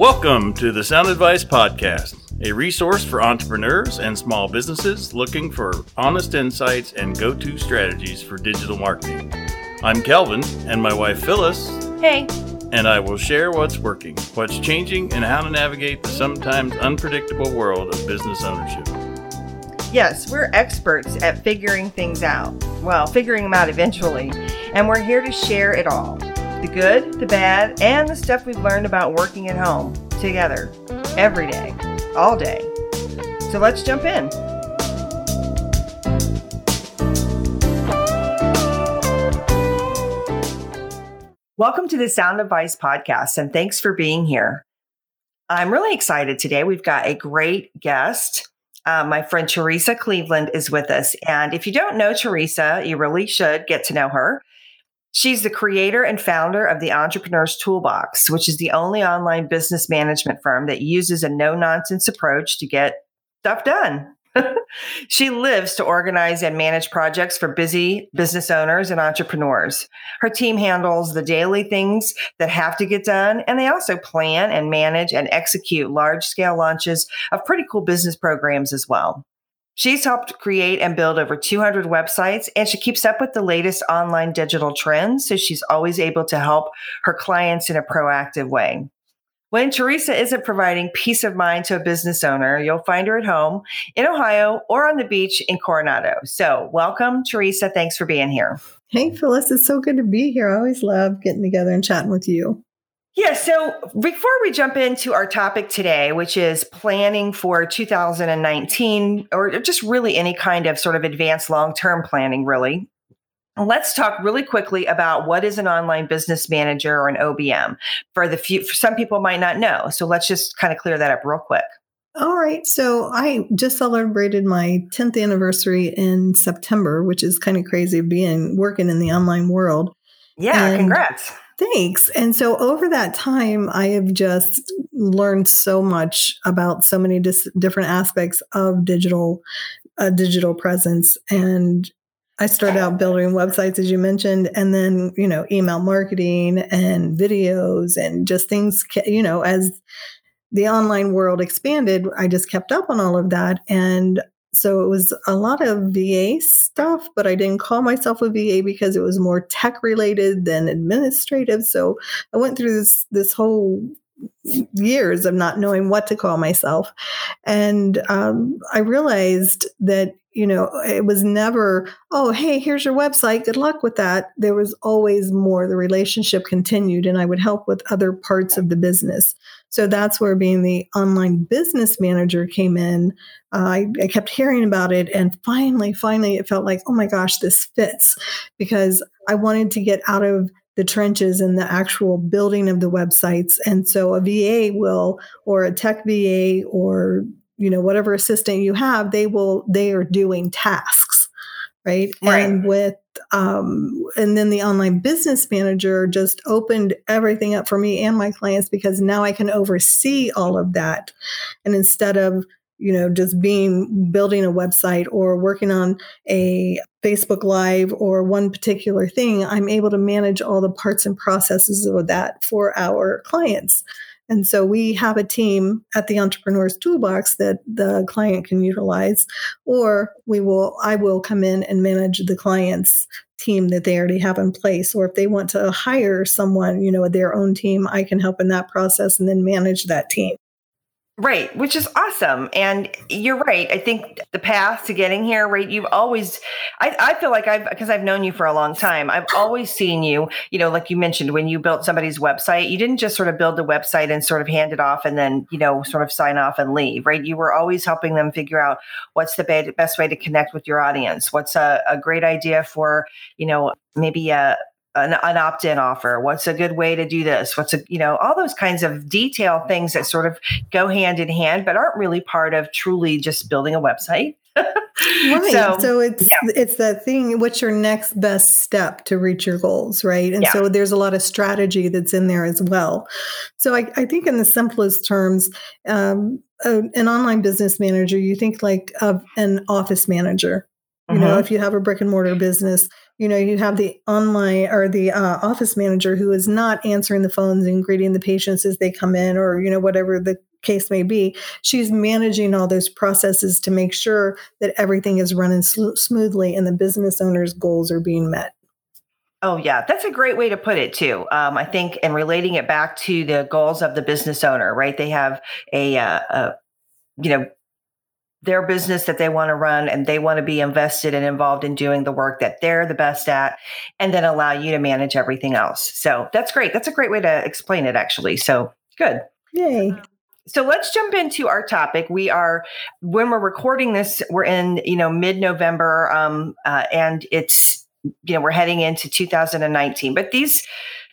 Welcome to the Sound Advice Podcast, a resource for entrepreneurs and small businesses looking for honest insights and go to strategies for digital marketing. I'm Kelvin, and my wife Phyllis. Hey. And I will share what's working, what's changing, and how to navigate the sometimes unpredictable world of business ownership. Yes, we're experts at figuring things out. Well, figuring them out eventually. And we're here to share it all the good, the bad, and the stuff we've learned about working at home together every day, all day. So let's jump in. Welcome to the Sound Advice podcast, and thanks for being here. I'm really excited today. We've got a great guest. Uh, my friend Teresa Cleveland is with us. And if you don't know Teresa, you really should get to know her. She's the creator and founder of the Entrepreneur's Toolbox, which is the only online business management firm that uses a no nonsense approach to get stuff done. she lives to organize and manage projects for busy business owners and entrepreneurs. Her team handles the daily things that have to get done, and they also plan and manage and execute large scale launches of pretty cool business programs as well. She's helped create and build over 200 websites, and she keeps up with the latest online digital trends. So she's always able to help her clients in a proactive way. When Teresa isn't providing peace of mind to a business owner, you'll find her at home in Ohio or on the beach in Coronado. So, welcome, Teresa. Thanks for being here. Hey, Phyllis. It's so good to be here. I always love getting together and chatting with you. Yeah, so before we jump into our topic today, which is planning for 2019 or just really any kind of sort of advanced long term planning, really, let's talk really quickly about what is an online business manager or an OBM. For the few, for some people might not know. So let's just kind of clear that up real quick. All right. So I just celebrated my 10th anniversary in September, which is kind of crazy being working in the online world. Yeah, and congrats. Thanks. And so over that time, I have just learned so much about so many dis- different aspects of digital, uh, digital presence. And I started out building websites, as you mentioned, and then, you know, email marketing and videos and just things, you know, as the online world expanded, I just kept up on all of that. And so it was a lot of VA stuff, but I didn't call myself a VA because it was more tech related than administrative. So I went through this this whole years of not knowing what to call myself, and um, I realized that you know it was never oh hey here's your website good luck with that there was always more the relationship continued and i would help with other parts of the business so that's where being the online business manager came in. Uh, I, I kept hearing about it. And finally, finally, it felt like, oh my gosh, this fits because I wanted to get out of the trenches and the actual building of the websites. And so a VA will, or a tech VA, or you know whatever assistant you have, they will they are doing tasks, right? right. And with um, and then the online business manager just opened everything up for me and my clients because now I can oversee all of that. And instead of you know just being building a website or working on a facebook live or one particular thing i'm able to manage all the parts and processes of that for our clients and so we have a team at the entrepreneur's toolbox that the client can utilize, or we will, I will come in and manage the client's team that they already have in place. Or if they want to hire someone, you know, their own team, I can help in that process and then manage that team. Right, which is awesome. And you're right. I think the path to getting here, right? You've always, I, I feel like I've, because I've known you for a long time, I've always seen you, you know, like you mentioned, when you built somebody's website, you didn't just sort of build the website and sort of hand it off and then, you know, sort of sign off and leave, right? You were always helping them figure out what's the best way to connect with your audience, what's a, a great idea for, you know, maybe a, an, an, opt-in offer what's a good way to do this what's a you know all those kinds of detail things that sort of go hand in hand but aren't really part of truly just building a website right so, so it's yeah. it's that thing what's your next best step to reach your goals right and yeah. so there's a lot of strategy that's in there as well so i, I think in the simplest terms um, a, an online business manager you think like of an office manager You mm-hmm. know, if you have a brick and mortar business, you know, you have the online or the uh, office manager who is not answering the phones and greeting the patients as they come in, or you know, whatever the case may be. She's managing all those processes to make sure that everything is running sl- smoothly and the business owner's goals are being met. Oh, yeah. That's a great way to put it, too. Um, I think, and relating it back to the goals of the business owner, right? They have a, uh, a you know, their business that they want to run and they want to be invested and involved in doing the work that they're the best at and then allow you to manage everything else. So that's great. That's a great way to explain it, actually. So good. Yay. So let's jump into our topic. We are when we're recording this, we're in you know mid November, um, uh, and it's you know we're heading into 2019. But these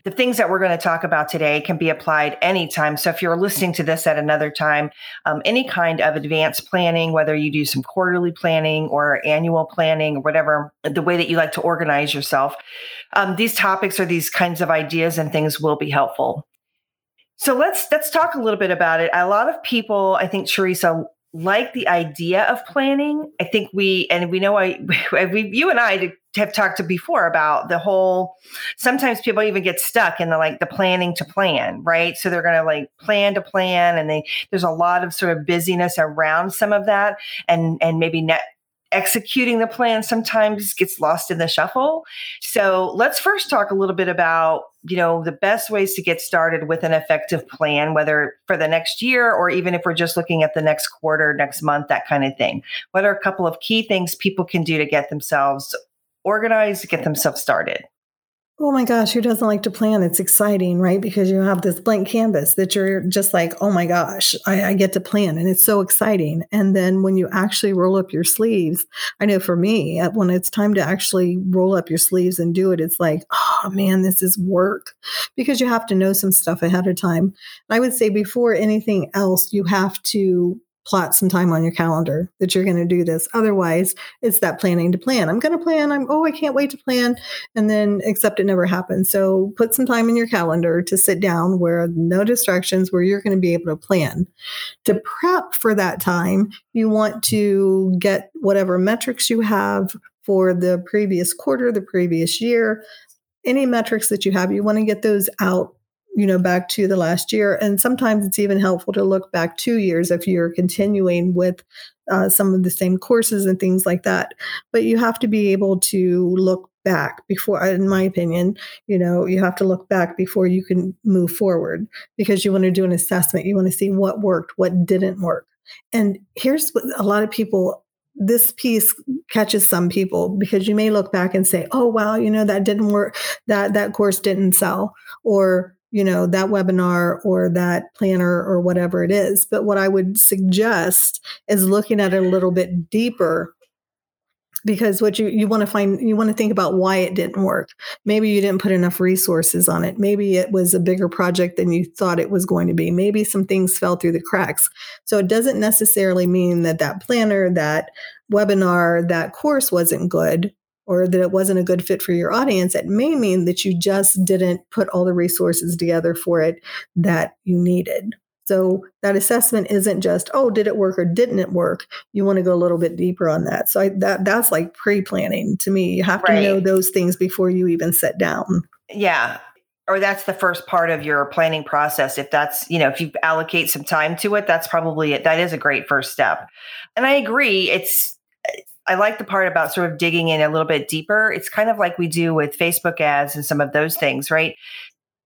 the things that we're going to talk about today can be applied anytime. So if you're listening to this at another time, um, any kind of advanced planning, whether you do some quarterly planning or annual planning or whatever, the way that you like to organize yourself, um, these topics or these kinds of ideas and things will be helpful. So let's let's talk a little bit about it. A lot of people, I think, Teresa, like the idea of planning. I think we and we know I we you and I have talked to before about the whole sometimes people even get stuck in the like the planning to plan, right? So they're going to like plan to plan and they there's a lot of sort of busyness around some of that and and maybe net executing the plan sometimes gets lost in the shuffle. So let's first talk a little bit about, you know, the best ways to get started with an effective plan, whether for the next year or even if we're just looking at the next quarter, next month, that kind of thing. What are a couple of key things people can do to get themselves organized, get themselves started? Oh my gosh, who doesn't like to plan? It's exciting, right? Because you have this blank canvas that you're just like, oh my gosh, I, I, get to plan. And it's so exciting. And then when you actually roll up your sleeves, I know for me, when it's time to actually roll up your sleeves and do it, it's like, oh man, this is work because you have to know some stuff ahead of time. I would say before anything else, you have to plot some time on your calendar that you're going to do this. Otherwise, it's that planning to plan. I'm going to plan. I'm, oh, I can't wait to plan. And then, except it never happens. So put some time in your calendar to sit down where no distractions, where you're going to be able to plan. To prep for that time, you want to get whatever metrics you have for the previous quarter, the previous year, any metrics that you have, you want to get those out you know back to the last year. And sometimes it's even helpful to look back two years if you're continuing with uh, some of the same courses and things like that. But you have to be able to look back before in my opinion you know you have to look back before you can move forward because you want to do an assessment. You want to see what worked what didn't work. And here's what a lot of people this piece catches some people because you may look back and say oh wow you know that didn't work that that course didn't sell or you know, that webinar or that planner or whatever it is. But what I would suggest is looking at it a little bit deeper because what you, you want to find you want to think about why it didn't work. Maybe you didn't put enough resources on it. Maybe it was a bigger project than you thought it was going to be. Maybe some things fell through the cracks. So it doesn't necessarily mean that that planner that webinar that course wasn't good or that it wasn't a good fit for your audience, it may mean that you just didn't put all the resources together for it that you needed. So that assessment isn't just, oh, did it work or didn't it work? You want to go a little bit deeper on that. So I, that that's like pre-planning to me. You have right. to know those things before you even sit down. Yeah. Or that's the first part of your planning process. If that's, you know, if you allocate some time to it, that's probably it. That is a great first step. And I agree. It's I like the part about sort of digging in a little bit deeper. It's kind of like we do with Facebook ads and some of those things, right?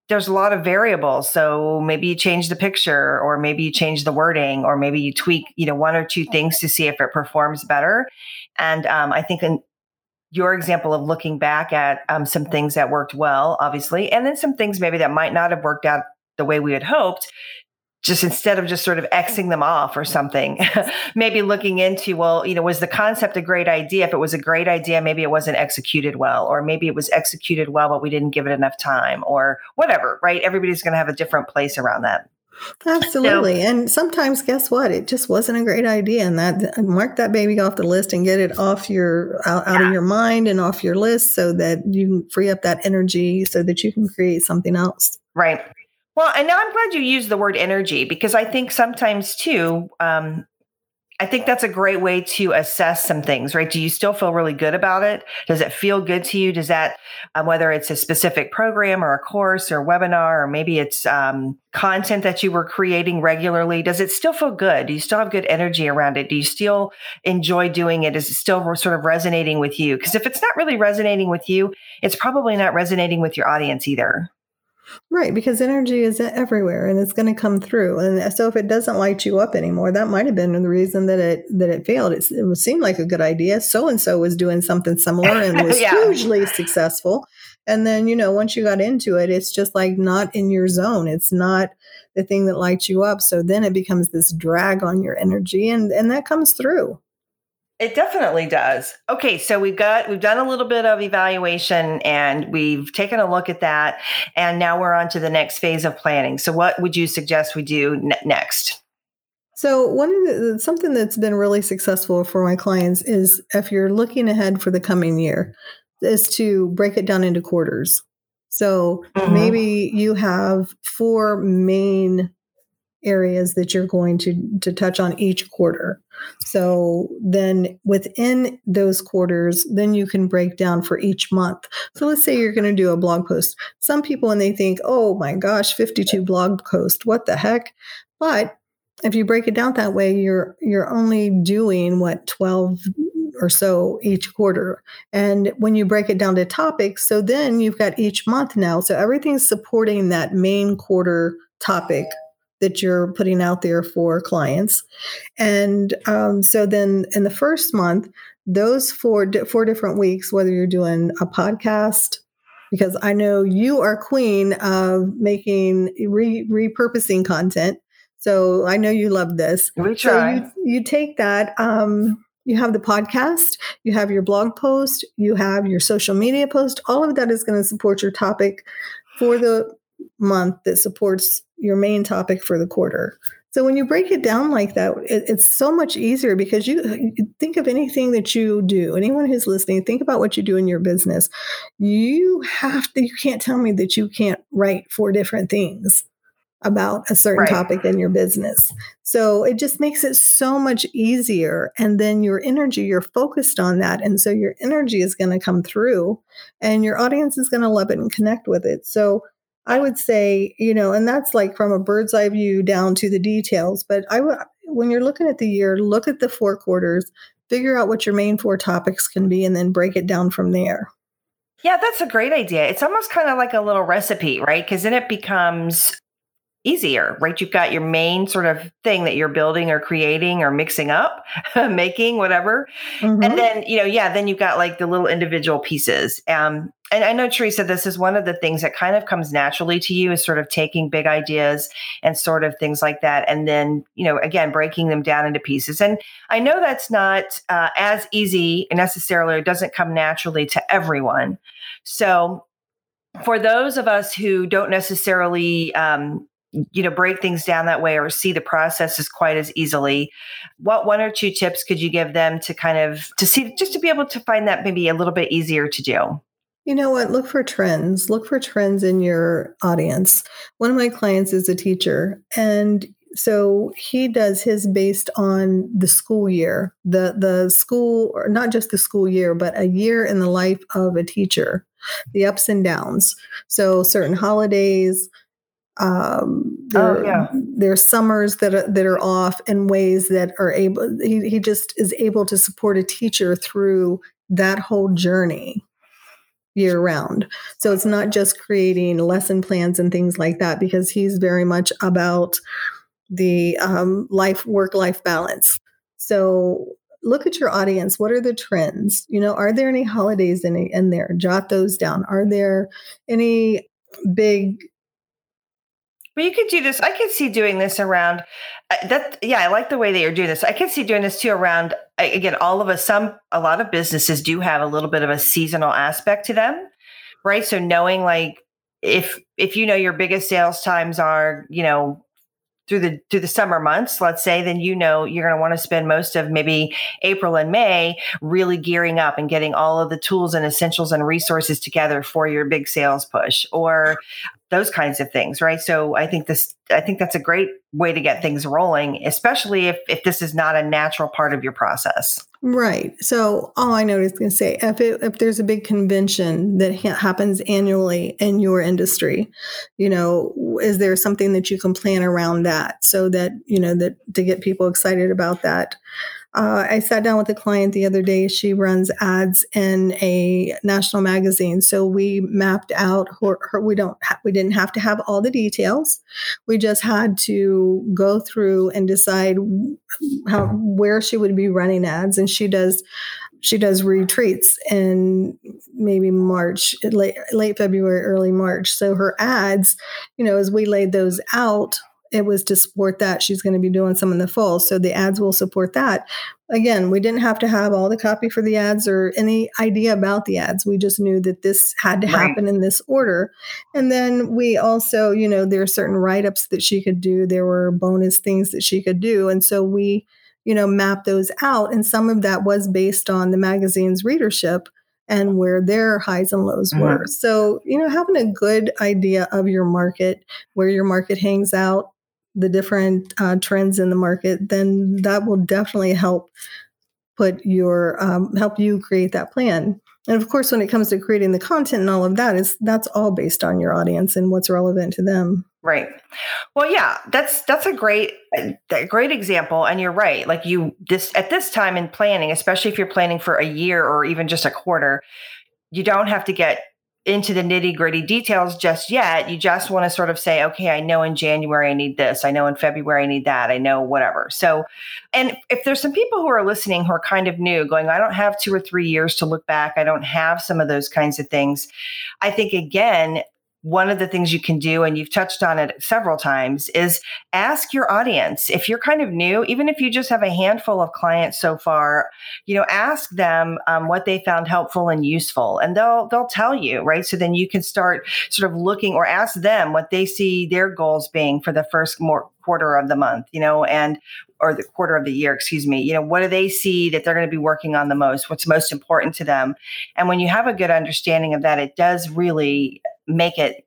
There's a lot of variables. So maybe you change the picture, or maybe you change the wording, or maybe you tweak, you know, one or two things to see if it performs better. And um, I think in your example of looking back at um, some things that worked well, obviously, and then some things maybe that might not have worked out the way we had hoped, just instead of just sort of Xing them off or something, maybe looking into, well, you know, was the concept a great idea? If it was a great idea, maybe it wasn't executed well, or maybe it was executed well, but we didn't give it enough time, or whatever, right? Everybody's going to have a different place around that. Absolutely. So, and sometimes guess what? It just wasn't a great idea. And that mark that baby off the list and get it off your out, out yeah. of your mind and off your list so that you can free up that energy so that you can create something else. Right. Well, and now I'm glad you used the word energy because I think sometimes too, um, I think that's a great way to assess some things, right? Do you still feel really good about it? Does it feel good to you? Does that, um, whether it's a specific program or a course or webinar, or maybe it's um, content that you were creating regularly, does it still feel good? Do you still have good energy around it? Do you still enjoy doing it? Is it still sort of resonating with you? Because if it's not really resonating with you, it's probably not resonating with your audience either. Right, because energy is everywhere and it's going to come through. And so if it doesn't light you up anymore, that might have been the reason that it that it failed. It, it seemed like a good idea. So and so was doing something similar and was yeah. hugely successful. And then, you know, once you got into it, it's just like not in your zone. It's not the thing that lights you up. So then it becomes this drag on your energy and and that comes through. It definitely does. Okay, so we've got we've done a little bit of evaluation and we've taken a look at that and now we're on to the next phase of planning. So what would you suggest we do ne- next? So one of the something that's been really successful for my clients is if you're looking ahead for the coming year is to break it down into quarters. So mm-hmm. maybe you have four main areas that you're going to to touch on each quarter. So then within those quarters, then you can break down for each month. So let's say you're going to do a blog post. Some people when they think, "Oh my gosh, 52 blog posts, what the heck?" But if you break it down that way, you're you're only doing what 12 or so each quarter. And when you break it down to topics, so then you've got each month now. So everything's supporting that main quarter topic that you're putting out there for clients. And um, so then in the first month, those four four different weeks, whether you're doing a podcast, because I know you are queen of making re- repurposing content. So I know you love this. We try. So you, you take that. Um, you have the podcast, you have your blog post, you have your social media post. All of that is going to support your topic for the month that supports your main topic for the quarter. So when you break it down like that, it, it's so much easier because you, think of anything that you do. Anyone who's listening, think about what you do in your business. You have to. You can't tell me that you can't write four different things about a certain right. topic in your business. So it just makes it so much easier. And then your energy, you're focused on that. And so your energy is going to come through and your audience is going to love it and connect with it. So I would say, you know, and that's like from a bird's eye view down to the details. But I when you're looking at the year, look at the four quarters, figure out what your main four topics can be, and then break it down from there. Yeah, that's a great idea. It's almost kind of like a little recipe, right? Because then it becomes easier, right? You've got your main sort of thing that you're building or creating or mixing up, making, whatever. Mm-hmm. And then, you know, yeah, then you've got like the little individual pieces. Um, and I know Teresa, this is one of the things that kind of comes naturally to you is sort of taking big ideas and sort of things like that. And then, you know, again, breaking them down into pieces. And I know that's not uh, as easy necessarily, it doesn't come naturally to everyone. So, for those of us who don't necessarily um, you know break things down that way or see the processes quite as easily. What one or two tips could you give them to kind of to see just to be able to find that maybe a little bit easier to do? You know what? Look for trends. Look for trends in your audience. One of my clients is a teacher and so he does his based on the school year the the school or not just the school year but a year in the life of a teacher the ups and downs. So certain holidays um, there, oh, yeah. there are summers that are, that are off in ways that are able he, he just is able to support a teacher through that whole journey year round. So it's not just creating lesson plans and things like that because he's very much about the um, life work life balance. So look at your audience. What are the trends? You know are there any holidays in, in there? Jot those down. Are there any big but you could do this. I could see doing this around uh, that. Yeah, I like the way that you're doing this. I could see doing this too around again. All of us, some a lot of businesses do have a little bit of a seasonal aspect to them, right? So knowing like if if you know your biggest sales times are you know through the through the summer months let's say then you know you're going to want to spend most of maybe april and may really gearing up and getting all of the tools and essentials and resources together for your big sales push or those kinds of things, right? So I think this, I think that's a great way to get things rolling, especially if, if this is not a natural part of your process. Right. So all I know is going to say if it, if there's a big convention that ha- happens annually in your industry, you know, is there something that you can plan around that so that you know that to get people excited about that? Uh, I sat down with a client the other day. She runs ads in a national magazine, so we mapped out her. her we don't. Ha- we didn't have to have all the details. We just had to go through and decide how where she would be running ads, and she does. She does retreats in maybe March, late late February, early March. So her ads, you know, as we laid those out, it was to support that. She's going to be doing some in the fall. So the ads will support that. Again, we didn't have to have all the copy for the ads or any idea about the ads. We just knew that this had to happen right. in this order. And then we also, you know, there are certain write ups that she could do, there were bonus things that she could do. And so we, you know, mapped those out. And some of that was based on the magazine's readership and where their highs and lows mm-hmm. were. So, you know, having a good idea of your market, where your market hangs out, the different uh, trends in the market, then that will definitely help put your um, help you create that plan. And of course, when it comes to creating the content and all of that, is that's all based on your audience and what's relevant to them. Right. Well, yeah, that's that's a great a great example, and you're right. Like you this at this time in planning, especially if you're planning for a year or even just a quarter, you don't have to get into the nitty gritty details just yet. You just want to sort of say, okay, I know in January I need this. I know in February I need that. I know whatever. So, and if there's some people who are listening who are kind of new, going, I don't have two or three years to look back, I don't have some of those kinds of things. I think, again, one of the things you can do, and you've touched on it several times, is ask your audience. If you're kind of new, even if you just have a handful of clients so far, you know, ask them um, what they found helpful and useful, and they'll they'll tell you, right? So then you can start sort of looking or ask them what they see their goals being for the first more quarter of the month, you know, and or the quarter of the year, excuse me, you know, what do they see that they're going to be working on the most? What's most important to them? And when you have a good understanding of that, it does really make it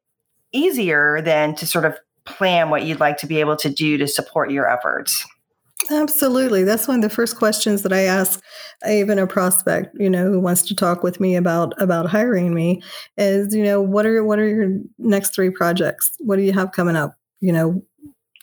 easier than to sort of plan what you'd like to be able to do to support your efforts. Absolutely. That's one of the first questions that I ask uh, even a prospect, you know, who wants to talk with me about about hiring me is, you know, what are what are your next three projects? What do you have coming up? You know,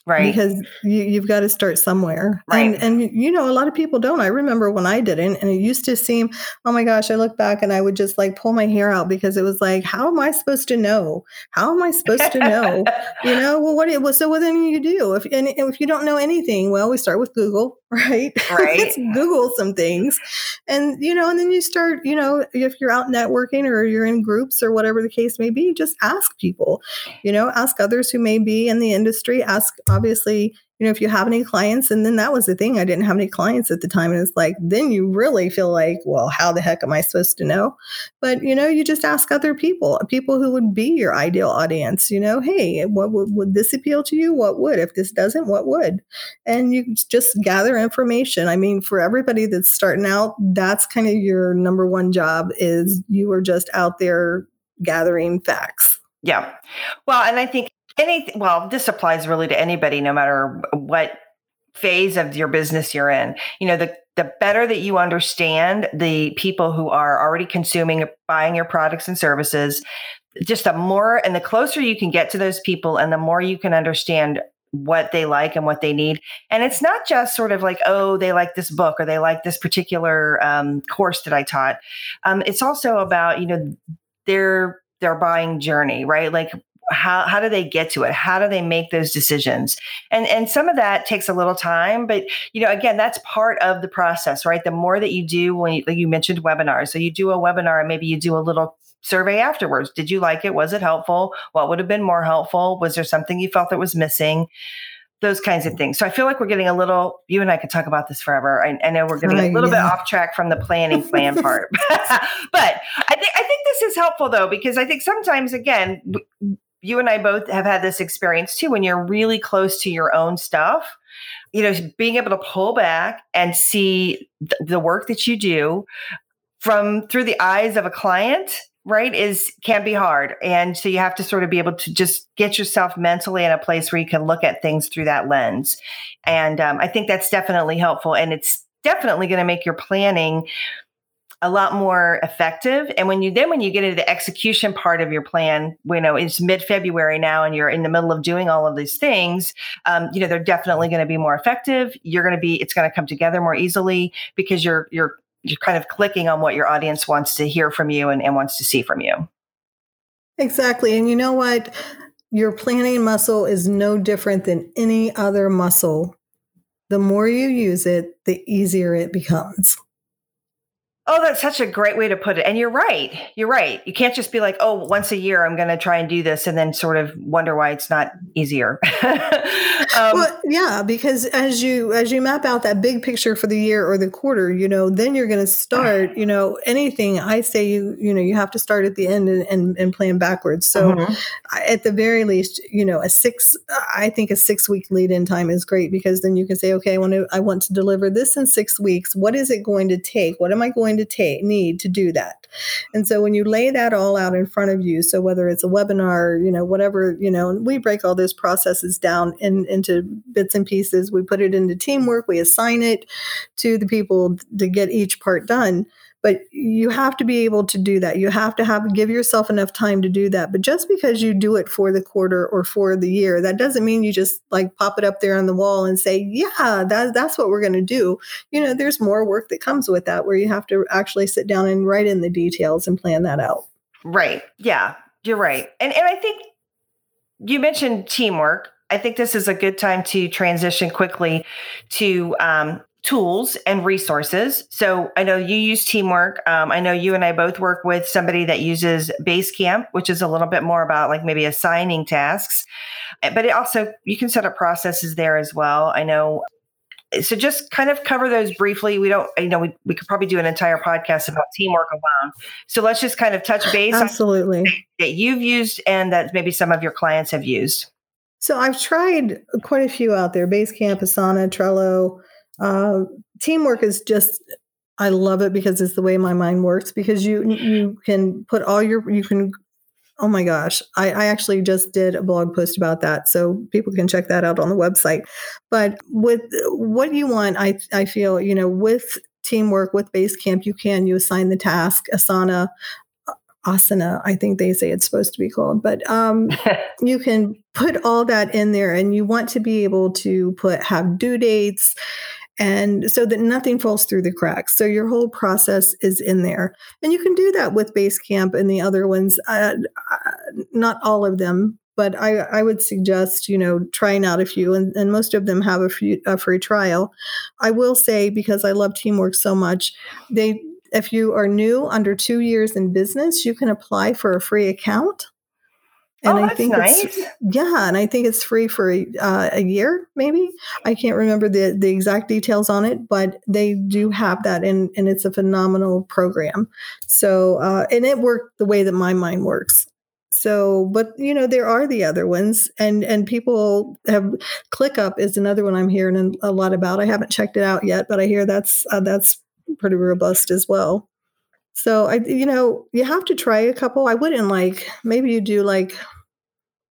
right. because you, have got to start somewhere. Right. and, and you know a lot of people don't. I remember when i didn't and it used to seem oh my gosh i look back and i would just like pull my hair out because it was like how am i supposed to know? How am i supposed to know? You know well what it was so what then you do? If and if you don't know anything well we start with google right? Right. Let's google some things. And you know and then you start you know if you're out networking or you're in groups or whatever the case may be just ask people. You know ask others who may be in the industry. Ask obviously you know, if you have any clients, and then that was the thing, I didn't have any clients at the time. And it's like, then you really feel like, well, how the heck am I supposed to know? But, you know, you just ask other people, people who would be your ideal audience, you know, hey, what would, would this appeal to you? What would? If this doesn't, what would? And you just gather information. I mean, for everybody that's starting out, that's kind of your number one job is you are just out there gathering facts. Yeah. Well, and I think anything well this applies really to anybody no matter what phase of your business you're in. You know the the better that you understand the people who are already consuming buying your products and services just the more and the closer you can get to those people and the more you can understand what they like and what they need. And it's not just sort of like oh they like this book or they like this particular um, course that i taught. Um, it's also about you know their their buying journey right? Like how how do they get to it? How do they make those decisions? And and some of that takes a little time but you know again that's part of the process right? The more that you do when you, like you mentioned webinars. So you do a webinar and maybe you do a little survey afterwards. Did you like it? Was it helpful? What would have been more helpful? Was there something you felt that was missing? Those kinds of things. So I feel like we're getting a little, you and I could talk about this forever. I, I know we're getting a little bit off track from the planning plan part, but I think, I think this is helpful though, because I think sometimes again, you and I both have had this experience too when you're really close to your own stuff. You know, being able to pull back and see th- the work that you do from through the eyes of a client right is can be hard and so you have to sort of be able to just get yourself mentally in a place where you can look at things through that lens and um, i think that's definitely helpful and it's definitely going to make your planning a lot more effective. And when you then when you get into the execution part of your plan, you know it's mid February now, and you're in the middle of doing all of these things. Um, you know they're definitely going to be more effective. You're going to be it's going to come together more easily because you're you're you're kind of clicking on what your audience wants to hear from you and, and wants to see from you. Exactly, and you know what. Your planning muscle is no different than any other muscle. The more you use it, the easier it becomes. Oh, that's such a great way to put it. And you're right. You're right. You can't just be like, oh, once a year I'm going to try and do this and then sort of wonder why it's not easier. um, well, yeah, because as you as you map out that big picture for the year or the quarter, you know, then you're going to start, you know, anything I say you, you know, you have to start at the end and, and, and plan backwards. So mm-hmm. at the very least, you know, a six, I think a six week lead in time is great because then you can say, okay, I want to, I want to deliver this in six weeks. What is it going to take? What am I going to take need to do that. And so when you lay that all out in front of you so whether it's a webinar you know whatever you know we break all those processes down in, into bits and pieces. We put it into teamwork. We assign it to the people to get each part done but you have to be able to do that. You have to have give yourself enough time to do that. But just because you do it for the quarter or for the year that doesn't mean you just like pop it up there on the wall and say yeah that, that's what we're going to do. You know there's more work that comes with that where you have to actually sit down and write in the details and plan that out. Right. Yeah you're right. And and i think you mentioned teamwork. I think this is a good time to transition quickly to um, tools and resources. So I know you use teamwork. Um, I know you and I both work with somebody that uses Basecamp, which is a little bit more about like maybe assigning tasks. Eh, but it also you can set up processes there as well. I know. So just kind of cover those briefly. We don't, you know, we, we could probably do an entire podcast about teamwork alone. So let's just kind of touch base absolutely that you've used and that maybe some of your clients have used. So I've tried quite a few out there: Basecamp, Asana, Trello. Uh, teamwork is just I love it because it's the way my mind works. Because you you can put all your you can. Oh my gosh, I, I actually just did a blog post about that, so people can check that out on the website. But with what you want, I I feel you know with teamwork with Basecamp, you can you assign the task. Asana, asana i think they say it's supposed to be called but um, you can put all that in there and you want to be able to put have due dates and so that nothing falls through the cracks. So your whole process is in there, and you can do that with Basecamp and the other ones. Uh, uh, not all of them, but I, I would suggest you know trying out a few, and, and most of them have a, few, a free trial. I will say because I love teamwork so much, they if you are new under two years in business, you can apply for a free account and oh, I think nice. it's yeah, and I think it's free for uh, a year, maybe. I can't remember the the exact details on it, but they do have that, and and it's a phenomenal program. So, uh, and it worked the way that my mind works. So, but you know, there are the other ones, and and people have ClickUp is another one I'm hearing a lot about. I haven't checked it out yet, but I hear that's uh, that's pretty robust as well. So I, you know, you have to try a couple. I wouldn't like maybe you do like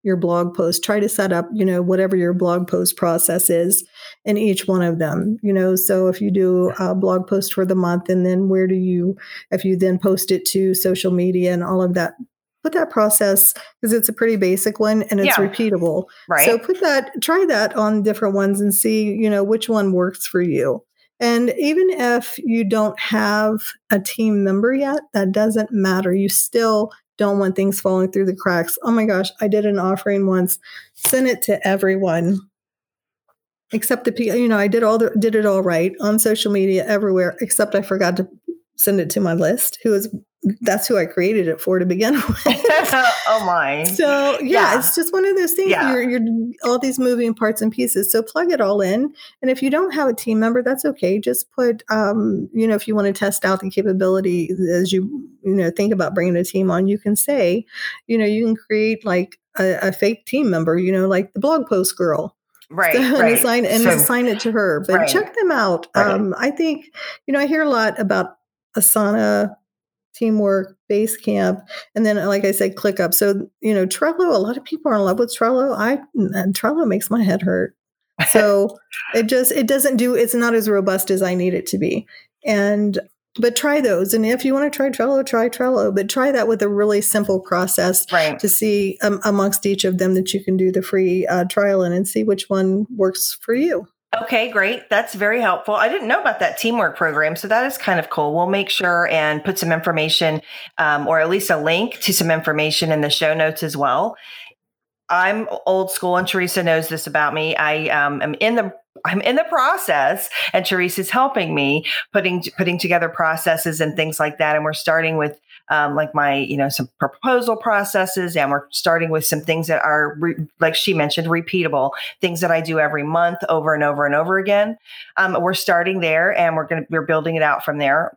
your blog post. Try to set up, you know, whatever your blog post process is in each one of them. You know, so if you do a blog post for the month, and then where do you, if you then post it to social media and all of that, put that process because it's a pretty basic one and it's yeah. repeatable. Right. So put that, try that on different ones and see, you know, which one works for you. And even if you don't have a team member yet, that doesn't matter. You still don't want things falling through the cracks. Oh my gosh, I did an offering once, sent it to everyone except the people, you know, I did all the, did it all right on social media everywhere, except I forgot to send it to my list, who is that's who I created it for to begin with. oh my! So yeah, yeah, it's just one of those things. Yeah. You're, you're all these moving parts and pieces. So plug it all in, and if you don't have a team member, that's okay. Just put, um, you know, if you want to test out the capability as you, you know, think about bringing a team on, you can say, you know, you can create like a, a fake team member. You know, like the blog post girl right, and right. assign and so, assign it to her but right. check them out right. um, i think you know i hear a lot about asana teamwork, Basecamp, and then, like I said, ClickUp. So, you know, Trello, a lot of people are in love with Trello. I Trello makes my head hurt. So it just it doesn't do it's not as robust as I need it to be. And but try those. And if you want to try Trello, try Trello, but try that with a really simple process right. to see um, amongst each of them that you can do the free uh, trial in and see which one works for you. Okay, great. That's very helpful. I didn't know about that teamwork program, so that is kind of cool. We'll make sure and put some information, um, or at least a link to some information in the show notes as well. I'm old school, and Teresa knows this about me. I um, am in the I'm in the process, and Teresa's helping me putting putting together processes and things like that. And we're starting with um, like my you know some proposal processes, and we're starting with some things that are re- like she mentioned repeatable things that I do every month over and over and over again. Um, we're starting there, and we're gonna we're building it out from there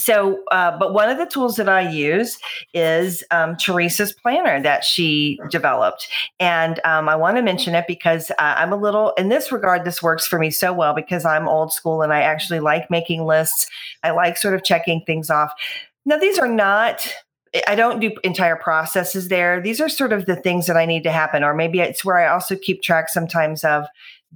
so, uh, but one of the tools that I use is um, Teresa's planner that she developed. And um, I want to mention it because uh, I'm a little, in this regard, this works for me so well because I'm old school and I actually like making lists. I like sort of checking things off. Now, these are not I don't do entire processes there. These are sort of the things that I need to happen, or maybe it's where I also keep track sometimes of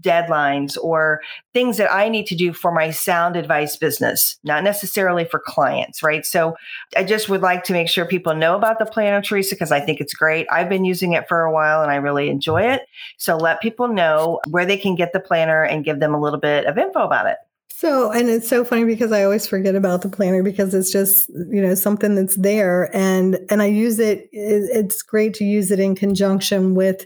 deadlines or things that I need to do for my sound advice business, not necessarily for clients, right? So I just would like to make sure people know about the planner, Teresa, because I think it's great. I've been using it for a while and I really enjoy it. So let people know where they can get the planner and give them a little bit of info about it. So, and it's so funny because I always forget about the planner because it's just, you know, something that's there. And and I use it it's great to use it in conjunction with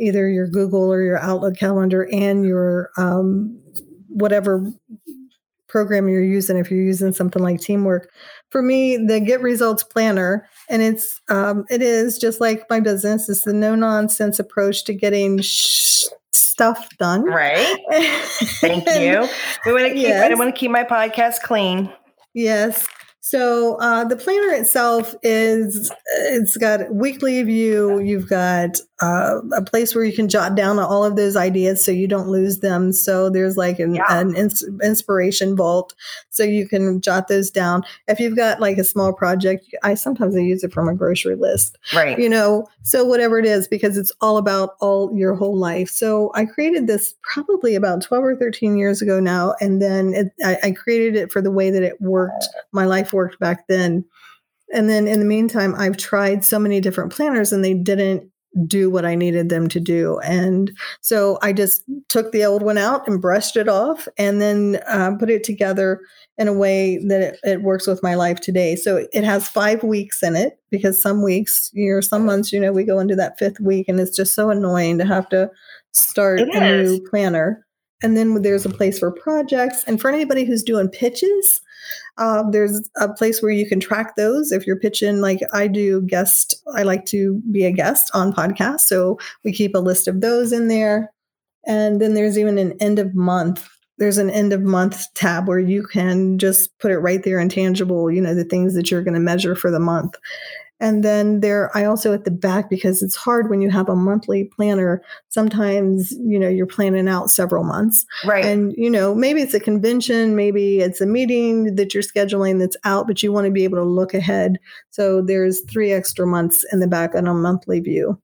either your Google or your Outlook calendar and your um whatever program you're using if you're using something like teamwork. For me the get results planner and it's um, it is just like my business it's the no nonsense approach to getting sh- stuff done. Right. Thank you. We want to keep. Yes. I want to keep my podcast clean. Yes. So uh, the planner itself is it's got weekly view. You've got uh, a place where you can jot down all of those ideas so you don't lose them. So there's like an, yeah. an ins- inspiration vault, so you can jot those down. If you've got like a small project, I sometimes I use it from a grocery list. Right. You know, so whatever it is, because it's all about all your whole life. So I created this probably about twelve or thirteen years ago now, and then it, I, I created it for the way that it worked. My life worked back then. And then in the meantime, I've tried so many different planners and they didn't do what I needed them to do. And so I just took the old one out and brushed it off and then uh, put it together in a way that it, it, works with my life today. So it has five weeks in it because some weeks, you know, some months, you know, we go into that fifth week and it's just so annoying to have to start a new planner. And then there's a place for projects. And for anybody who's doing pitches, uh, there's a place where you can track those. If you're pitching, like I do guest, I like to be a guest on podcasts. So we keep a list of those in there. And then there's even an end of month. There's an end of month tab where you can just put it right there in tangible, you know, the things that you're going to measure for the month. And then there, I also at the back because it's hard when you have a monthly planner. Sometimes, you know, you're planning out several months. Right. And, you know, maybe it's a convention, maybe it's a meeting that you're scheduling that's out, but you want to be able to look ahead. So there's three extra months in the back on a monthly view.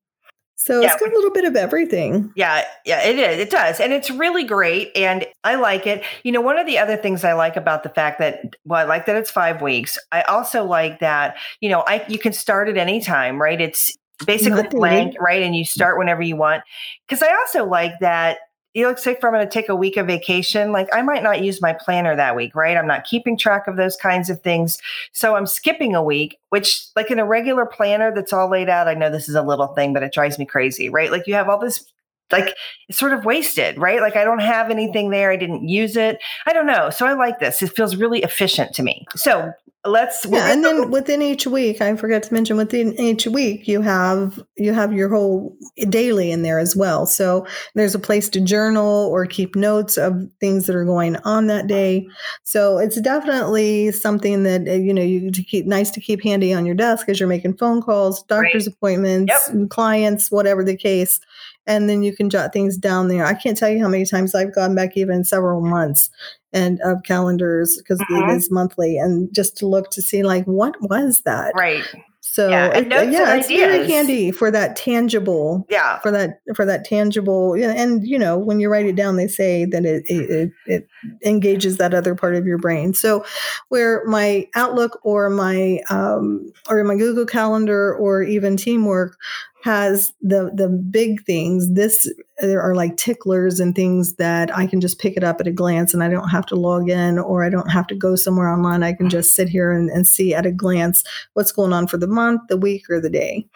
So yeah, it's got a little bit of everything. Yeah, yeah, it is. It does. And it's really great. And I like it. You know, one of the other things I like about the fact that, well, I like that it's five weeks. I also like that, you know, I you can start at any time, right? It's basically blank, right? And you start whenever you want. Because I also like that you look if I'm going to take a week of vacation, like I might not use my planner that week, right? I'm not keeping track of those kinds of things. So I'm skipping a week, which like in a regular planner that's all laid out, I know this is a little thing, but it drives me crazy, right? Like you have all this like it's sort of wasted, right? Like I don't have anything there. I didn't use it. I don't know. So I like this. It feels really efficient to me. So let's yeah and then within each week i forgot to mention within each week you have you have your whole daily in there as well so there's a place to journal or keep notes of things that are going on that day so it's definitely something that uh, you know you to keep nice to keep handy on your desk as you're making phone calls doctor's right. appointments yep. clients whatever the case and then you can jot things down there i can't tell you how many times i've gone back even several months and of calendars because Mhm. it is monthly and just to look to see like what was that Right. so Yeah, it- yeah and it's very handy for that tangible Yeah. for that for that tangible yeah, and you know when you write it down they say that it, it it it engages that other part of your brain so where my outlook or my um or my google calendar or even teamwork has the the big things this there are like ticklers and things that i can just pick it up at a glance and i don't have to log in or i don't have to go somewhere online i can just sit here and, and see at a glance what's going on for the month the week or the day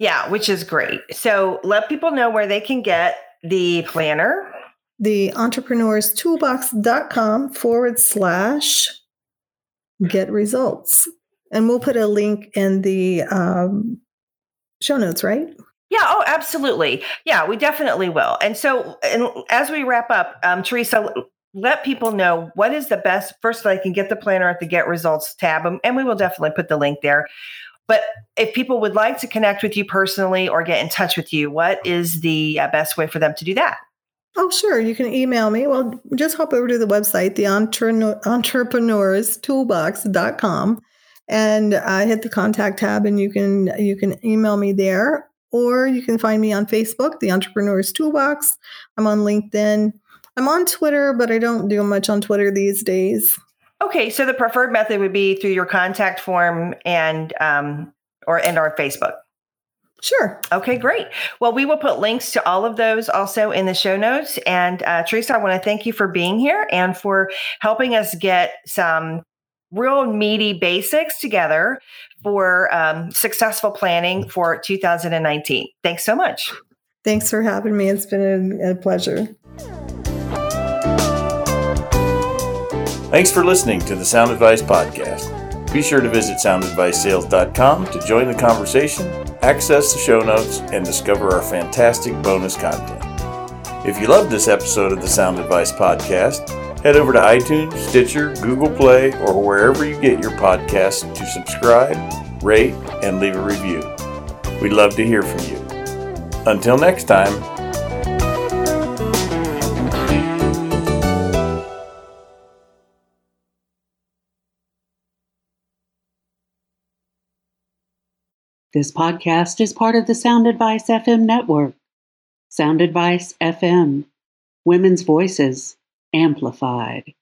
Yeah, which is great. So let people know where they can get the planner. the entrepreneurstoolbox.com forward slash get results. And we'll put a link in the um, show notes, right? Yeah, oh, absolutely. Yeah, we definitely will. And so, and as we wrap up, um, Teresa, let people know what is the best. First, they can get the planner at the Get Results tab, and- and we will definitely put the link there. But if people would like to connect with you personally or get in touch with you, what is the uh, best way for them to do that? Oh, sure. You can email me. Well, just hop over to the website, the entre- entrepreneurstoolbox.com and uh, hit the contact tab and you can you can email me there or you can find me on Facebook, the Entrepreneurs Toolbox. I'm on LinkedIn. I'm on Twitter, but I don't do much on Twitter these days. Okay, so the preferred method would be through your contact form and um, or and our Facebook. Sure. Okay, great. Well, we will put links to all of those also in the show notes. And uh, Teresa, I want to thank you for being here and for helping us get some real meaty basics together for um, successful planning for 2019. Thanks so much. Thanks for having me. It's been a, a pleasure. Thanks for listening to the Sound Advice Podcast. Be sure to visit soundadvicesales.com to join the conversation, access the show notes, and discover our fantastic bonus content. If you loved this episode of the Sound Advice Podcast, head over to iTunes, Stitcher, Google Play, or wherever you get your podcasts to subscribe, rate, and leave a review. We'd love to hear from you. Until next time, This podcast is part of the Sound Advice FM network. Sound Advice FM, women's voices amplified.